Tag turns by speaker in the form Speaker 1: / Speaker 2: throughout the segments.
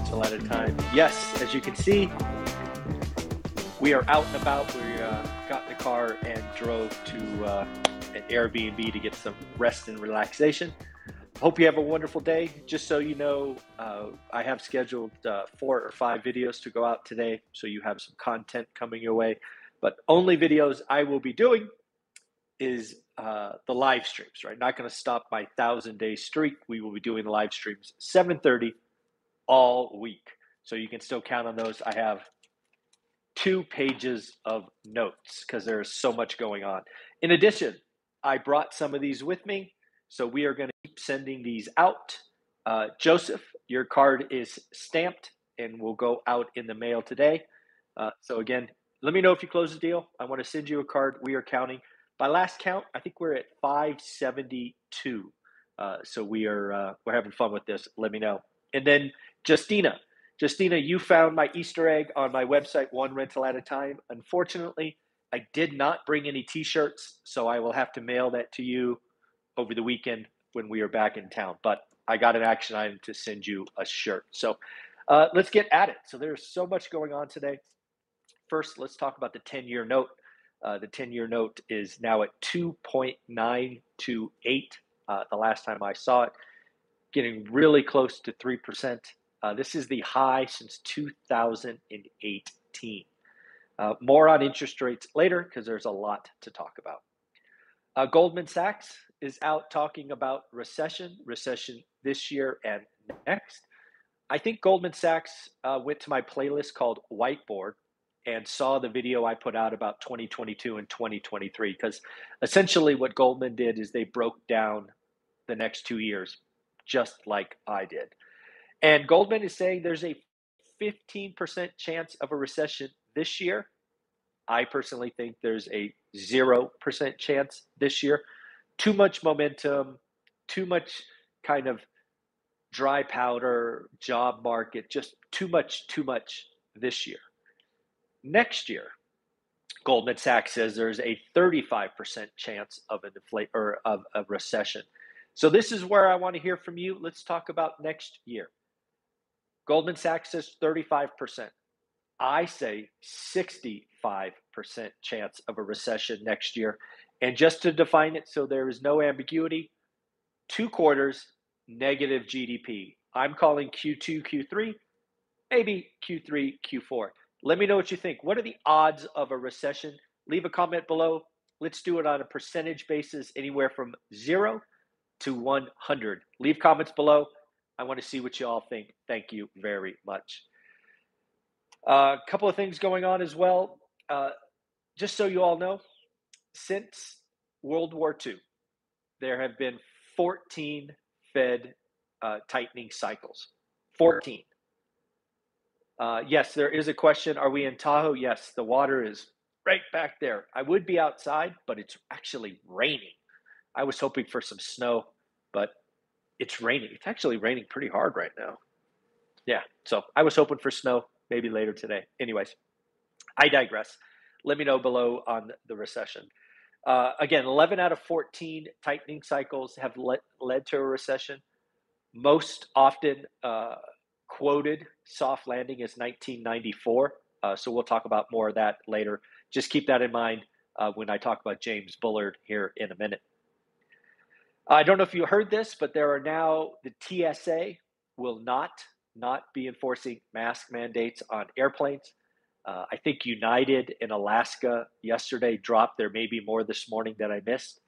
Speaker 1: Rental at a time. Yes, as you can see, we are out and about. We uh, got in the car and drove to uh, an Airbnb to get some rest and relaxation. Hope you have a wonderful day. Just so you know, uh, I have scheduled uh, four or five videos to go out today, so you have some content coming your way. But only videos I will be doing is uh, the live streams. Right, not going to stop my thousand day streak. We will be doing the live streams 7:30 all week, so you can still count on those. I have two pages of notes because there's so much going on. In addition, I brought some of these with me, so we are going to keep sending these out. Uh, Joseph, your card is stamped and will go out in the mail today. Uh, so again, let me know if you close the deal. I want to send you a card. We are counting. By last count, I think we're at 572. Uh, so we are uh, we're having fun with this. Let me know. And then Justina, Justina, you found my Easter egg on my website, one rental at a time. Unfortunately, I did not bring any T-shirts, so I will have to mail that to you over the weekend when we are back in town. But I got an action item to send you a shirt. So uh, let's get at it. So there's so much going on today. First, let's talk about the 10 year note. Uh, the 10 year note is now at 2.928 uh, the last time I saw it, getting really close to 3%. Uh, this is the high since 2018. Uh, more on interest rates later because there's a lot to talk about. Uh, Goldman Sachs is out talking about recession, recession this year and next. I think Goldman Sachs uh, went to my playlist called Whiteboard and saw the video I put out about 2022 and 2023 because essentially what Goldman did is they broke down the next two years just like I did. And Goldman is saying there's a 15% chance of a recession this year. I personally think there's a 0% chance this year. Too much momentum, too much kind of dry powder, job market, just too much, too much this year. Next year, Goldman Sachs says there's a 35% chance of an or of a recession. So this is where I want to hear from you. Let's talk about next year. Goldman Sachs says 35%. I say 65% chance of a recession next year. And just to define it so there is no ambiguity, two quarters negative GDP. I'm calling Q2, Q3, maybe Q3, Q4. Let me know what you think. What are the odds of a recession? Leave a comment below. Let's do it on a percentage basis, anywhere from zero to 100. Leave comments below. I want to see what you all think. Thank you very much. A uh, couple of things going on as well. Uh, just so you all know, since World War II, there have been 14 Fed uh, tightening cycles. 14. Uh, yes, there is a question. Are we in Tahoe? Yes, the water is right back there. I would be outside, but it's actually raining. I was hoping for some snow, but it's raining. It's actually raining pretty hard right now. Yeah, so I was hoping for snow maybe later today. Anyways, I digress. Let me know below on the recession. Uh, again, 11 out of 14 tightening cycles have le- led to a recession. Most often, uh, quoted soft landing is 1994. Uh, so we'll talk about more of that later. Just keep that in mind uh, when I talk about James Bullard here in a minute. I don't know if you heard this, but there are now the TSA will not not be enforcing mask mandates on airplanes. Uh, I think United in Alaska yesterday dropped. There may be more this morning that I missed.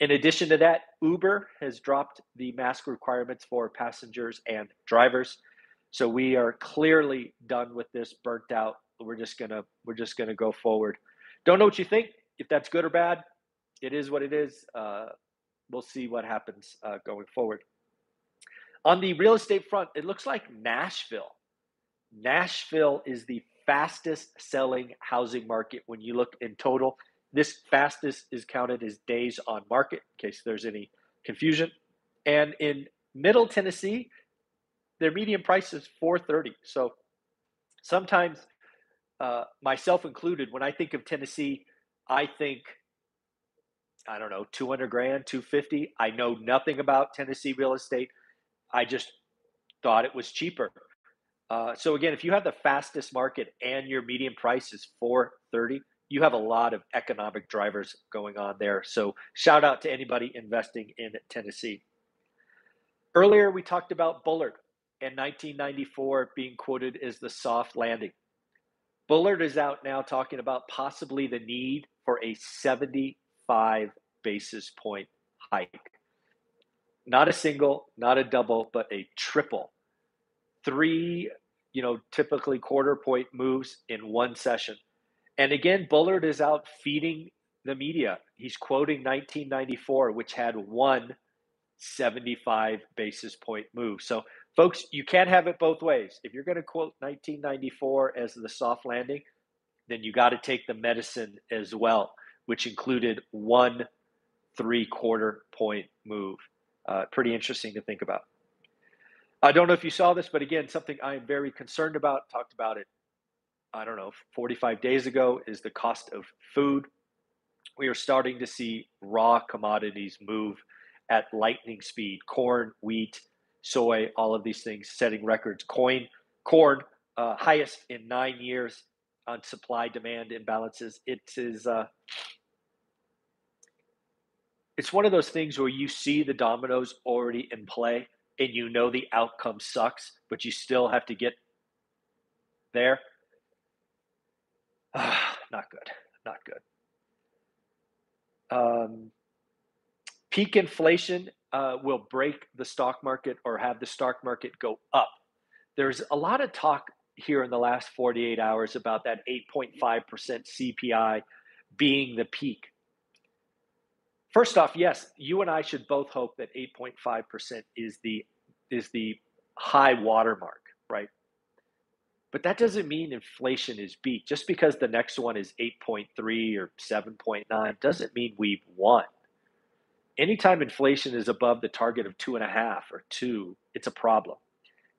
Speaker 1: In addition to that, Uber has dropped the mask requirements for passengers and drivers. So we are clearly done with this, burnt out. We're just gonna we're just gonna go forward. Don't know what you think. If that's good or bad, it is what it is. Uh, we'll see what happens uh, going forward. On the real estate front, it looks like Nashville, Nashville is the fastest selling housing market when you look in total. This fastest is counted as days on market, in case there's any confusion. And in Middle Tennessee, their median price is 430. So sometimes, uh, myself included, when I think of Tennessee, I think I don't know 200 grand, 250. I know nothing about Tennessee real estate. I just thought it was cheaper. Uh, so again, if you have the fastest market and your median price is 430, you have a lot of economic drivers going on there. So shout out to anybody investing in Tennessee. Earlier, we talked about Bullard and 1994 being quoted as the soft landing. Bullard is out now talking about possibly the need for a 75 basis point hike. Not a single, not a double, but a triple. Three, you know, typically quarter point moves in one session. And again, Bullard is out feeding the media. He's quoting 1994, which had one 75 basis point move. So, folks, you can't have it both ways. If you're going to quote 1994 as the soft landing, then you got to take the medicine as well, which included one three quarter point move. Uh, pretty interesting to think about. I don't know if you saw this, but again, something I am very concerned about, talked about it, I don't know, 45 days ago, is the cost of food. We are starting to see raw commodities move at lightning speed corn, wheat, soy, all of these things setting records. Coin, corn, uh, highest in nine years on supply demand imbalances. It is. Uh, it's one of those things where you see the dominoes already in play and you know the outcome sucks, but you still have to get there. not good. Not good. Um, peak inflation uh, will break the stock market or have the stock market go up. There's a lot of talk here in the last 48 hours about that 8.5% CPI being the peak. First off, yes, you and I should both hope that 8.5% is the is the high watermark, right? But that doesn't mean inflation is beat. Just because the next one is 8.3 or 7.9 doesn't mean we've won anytime inflation is above the target of two and a half or two, it's a problem.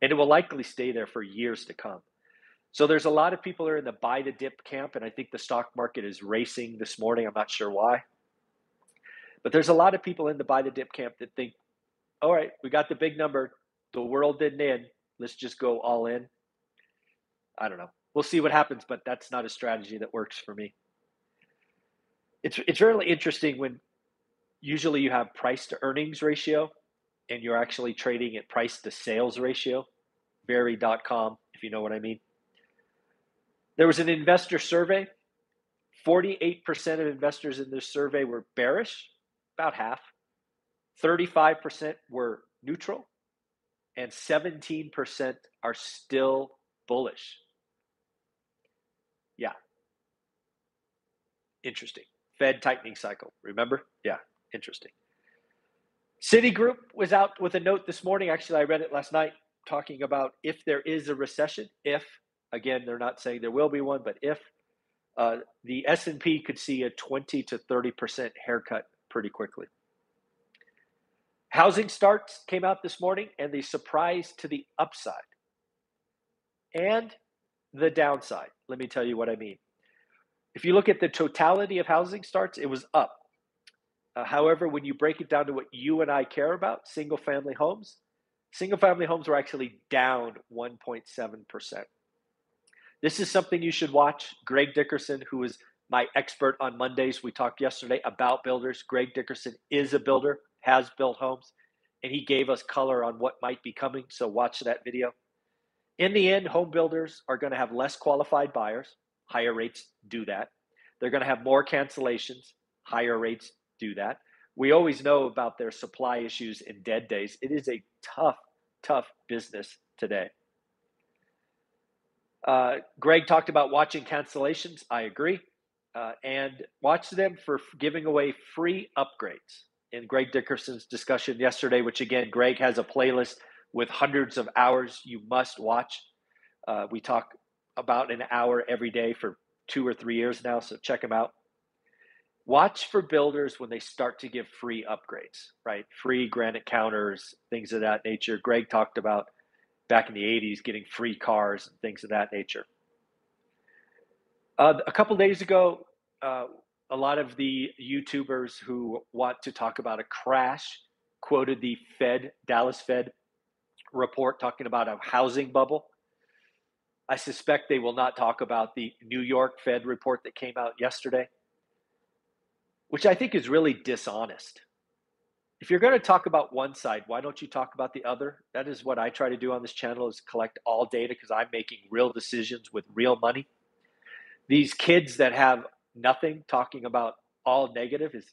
Speaker 1: And it will likely stay there for years to come. So there's a lot of people are in the buy the dip camp, and I think the stock market is racing this morning. I'm not sure why. But there's a lot of people in the buy the dip camp that think, all right, we got the big number. The world didn't end. Let's just go all in. I don't know. We'll see what happens, but that's not a strategy that works for me. It's it's really interesting when usually you have price to earnings ratio and you're actually trading at price to sales ratio very.com if you know what i mean there was an investor survey 48% of investors in this survey were bearish about half. 35% were neutral and 17% are still bullish. Yeah. Interesting. Fed tightening cycle remember? Yeah interesting. Citigroup was out with a note this morning. Actually, I read it last night talking about if there is a recession, if again they're not saying there will be one, but if uh, the S and P could see a twenty to thirty percent haircut pretty quickly. Housing starts came out this morning, and the surprise to the upside and the downside. Let me tell you what I mean. If you look at the totality of housing starts, it was up uh, however, when you break it down to what you and I care about, single family homes, single family homes were actually down 1.7%. This is something you should watch. Greg Dickerson, who is my expert on Mondays, we talked yesterday about builders. Greg Dickerson is a builder, has built homes, and he gave us color on what might be coming. So watch that video. In the end, home builders are going to have less qualified buyers. Higher rates do that. They're going to have more cancellations. Higher rates do that. We always know about their supply issues in dead days. It is a tough, tough business today. Uh, Greg talked about watching cancellations. I agree. Uh, and watch them for giving away free upgrades. In Greg Dickerson's discussion yesterday, which again, Greg has a playlist with hundreds of hours you must watch. Uh, we talk about an hour every day for two or three years now, so check them out. Watch for builders when they start to give free upgrades, right? Free granite counters, things of that nature. Greg talked about back in the 80s getting free cars and things of that nature. Uh, a couple days ago, uh, a lot of the YouTubers who want to talk about a crash quoted the Fed, Dallas Fed report talking about a housing bubble. I suspect they will not talk about the New York Fed report that came out yesterday, which I think is really dishonest. If you're going to talk about one side, why don't you talk about the other? That is what I try to do on this channel is collect all data because I'm making real decisions with real money. These kids that have nothing talking about all negative is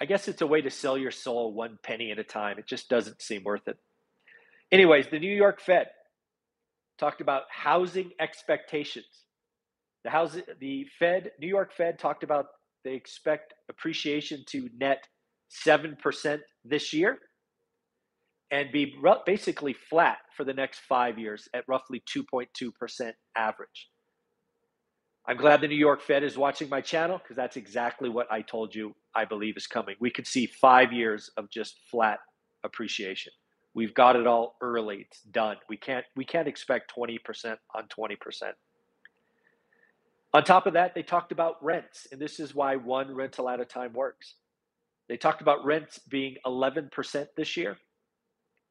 Speaker 1: I guess it's a way to sell your soul one penny at a time. It just doesn't seem worth it. Anyways, the New York Fed talked about housing expectations. The housing, the Fed, New York Fed talked about they expect appreciation to net 7% this year and be basically flat for the next 5 years at roughly 2.2% average. I'm glad the New York Fed is watching my channel because that's exactly what I told you I believe is coming. We could see five years of just flat appreciation. We've got it all early. It's done. We can't we can't expect 20% on 20%. On top of that, they talked about rents, and this is why one rental at a time works. They talked about rents being 11% this year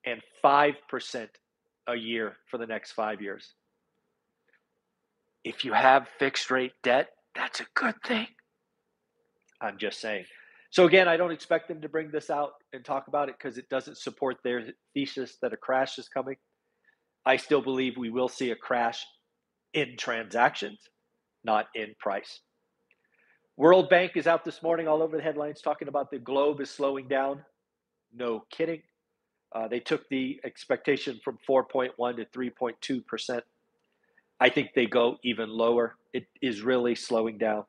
Speaker 1: and 5% a year for the next 5 years if you have fixed rate debt, that's a good thing. I'm just saying. So again, I don't expect them to bring this out and talk about it because it doesn't support their thesis that a crash is coming. I still believe we will see a crash in transactions, not in price. World Bank is out this morning all over the headlines talking about the globe is slowing down. No kidding. Uh, they took the expectation from 4.1 to 3.2 percent I think they go even lower. It is really slowing down.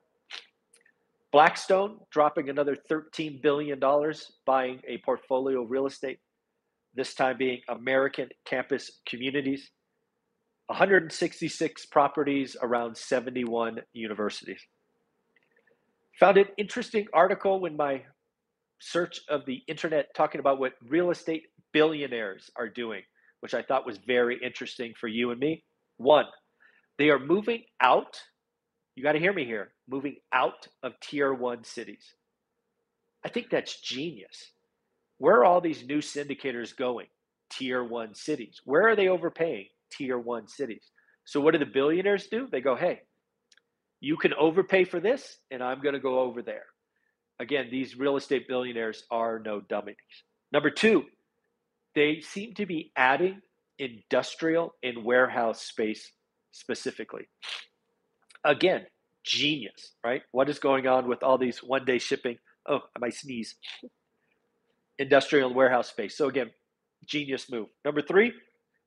Speaker 1: Blackstone dropping another $13 billion buying a portfolio of real estate, this time being American campus communities. 166 properties around 71 universities. Found an interesting article when my search of the internet talking about what real estate billionaires are doing, which I thought was very interesting for you and me. One, they are moving out. You got to hear me here moving out of tier one cities. I think that's genius. Where are all these new syndicators going? Tier one cities. Where are they overpaying? Tier one cities. So, what do the billionaires do? They go, hey, you can overpay for this, and I'm going to go over there. Again, these real estate billionaires are no dummies. Number two, they seem to be adding industrial and warehouse space specifically. Again, genius, right? What is going on with all these one day shipping? Oh, I might sneeze. Industrial and warehouse space. So, again, genius move. Number three,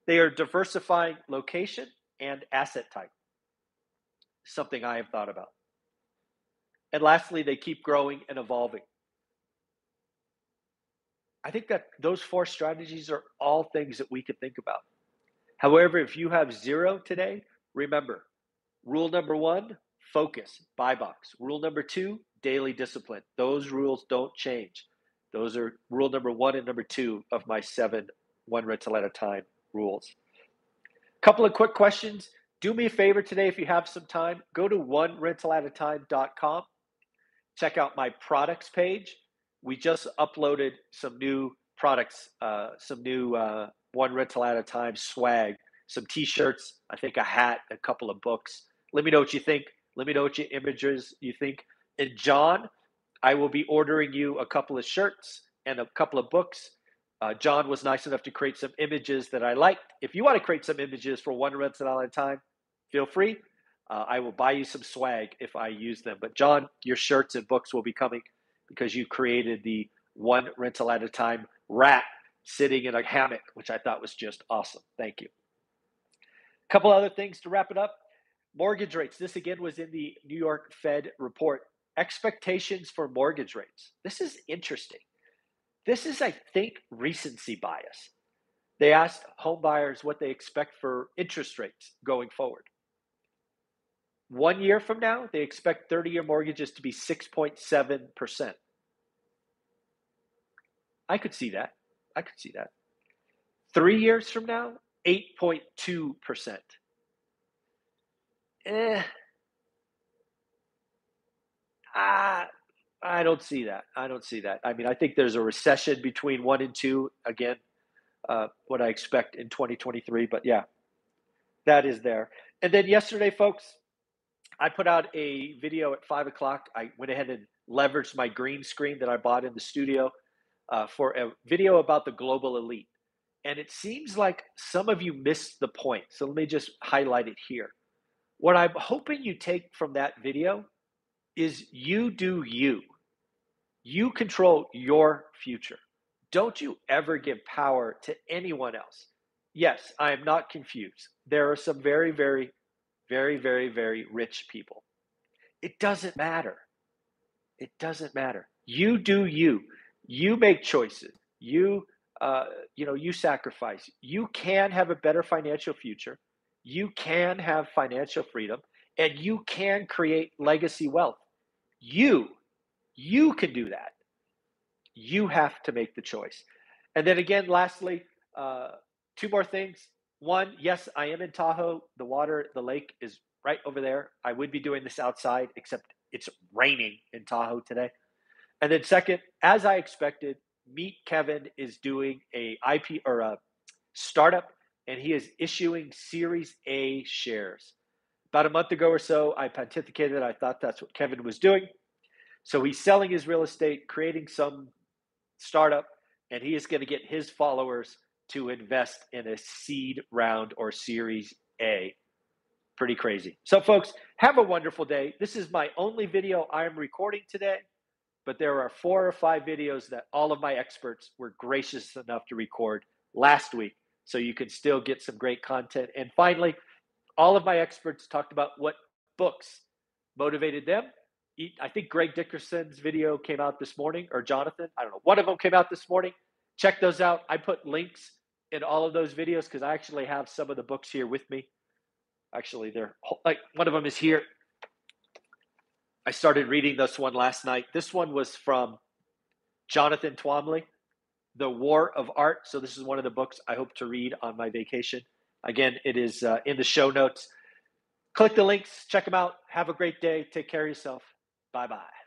Speaker 1: they are diversifying location and asset type. Something I have thought about. And lastly, they keep growing and evolving. I think that those four strategies are all things that we could think about. However, if you have zero today, Remember, rule number one, focus, buy box. Rule number two, daily discipline. Those rules don't change. Those are rule number one and number two of my seven one rental at a time rules. Couple of quick questions. Do me a favor today if you have some time, go to one rental at a onerentalatatime.com. Check out my products page. We just uploaded some new products, uh, some new uh, one rental at a time swag some t-shirts, I think a hat, a couple of books. Let me know what you think. Let me know what your images you think. And John, I will be ordering you a couple of shirts and a couple of books. Uh, John was nice enough to create some images that I liked. If you want to create some images for one rental at a time, feel free. Uh, I will buy you some swag if I use them. But John, your shirts and books will be coming because you created the one rental at a time rat sitting in a hammock, which I thought was just awesome. Thank you couple other things to wrap it up. Mortgage rates. This again was in the New York Fed report. Expectations for mortgage rates. This is interesting. This is, I think, recency bias. They asked home buyers what they expect for interest rates going forward. One year from now, they expect 30 year mortgages to be 6.7%. I could see that. I could see that. Three years from now, 8.2%. Eh. Ah, I don't see that. I don't see that. I mean, I think there's a recession between one and two. Again, uh, what I expect in 2023. But yeah, that is there. And then yesterday, folks, I put out a video at five o'clock. I went ahead and leveraged my green screen that I bought in the studio uh, for a video about the global elite. And it seems like some of you missed the point. So let me just highlight it here. What I'm hoping you take from that video is you do you. You control your future. Don't you ever give power to anyone else. Yes, I am not confused. There are some very, very, very, very, very rich people. It doesn't matter. It doesn't matter. You do you. You make choices. You, uh, you know, you sacrifice. You can have a better financial future. You can have financial freedom, and you can create legacy wealth. You, you can do that. You have to make the choice. And then again, lastly, uh, two more things. One, yes, I am in Tahoe. The water, the lake is right over there. I would be doing this outside, except it's raining in Tahoe today. And then second, as I expected, Meet Kevin is doing a IP or a startup, and he is issuing Series A shares. About a month ago or so, I pontificated. I thought that's what Kevin was doing. So he's selling his real estate, creating some startup, and he is going to get his followers to invest in a seed round or Series A. Pretty crazy. So, folks, have a wonderful day. This is my only video I'm recording today, but there are four or five videos that all of my experts were gracious enough to record last week. So you can still get some great content. And finally, all of my experts talked about what books motivated them. I think Greg Dickerson's video came out this morning, or Jonathan. I don't know. One of them came out this morning. Check those out. I put links in all of those videos because I actually have some of the books here with me. Actually, they're like one of them is here. I started reading this one last night. This one was from Jonathan Twombly, The War of Art. So, this is one of the books I hope to read on my vacation. Again, it is uh, in the show notes. Click the links, check them out. Have a great day. Take care of yourself. Bye bye.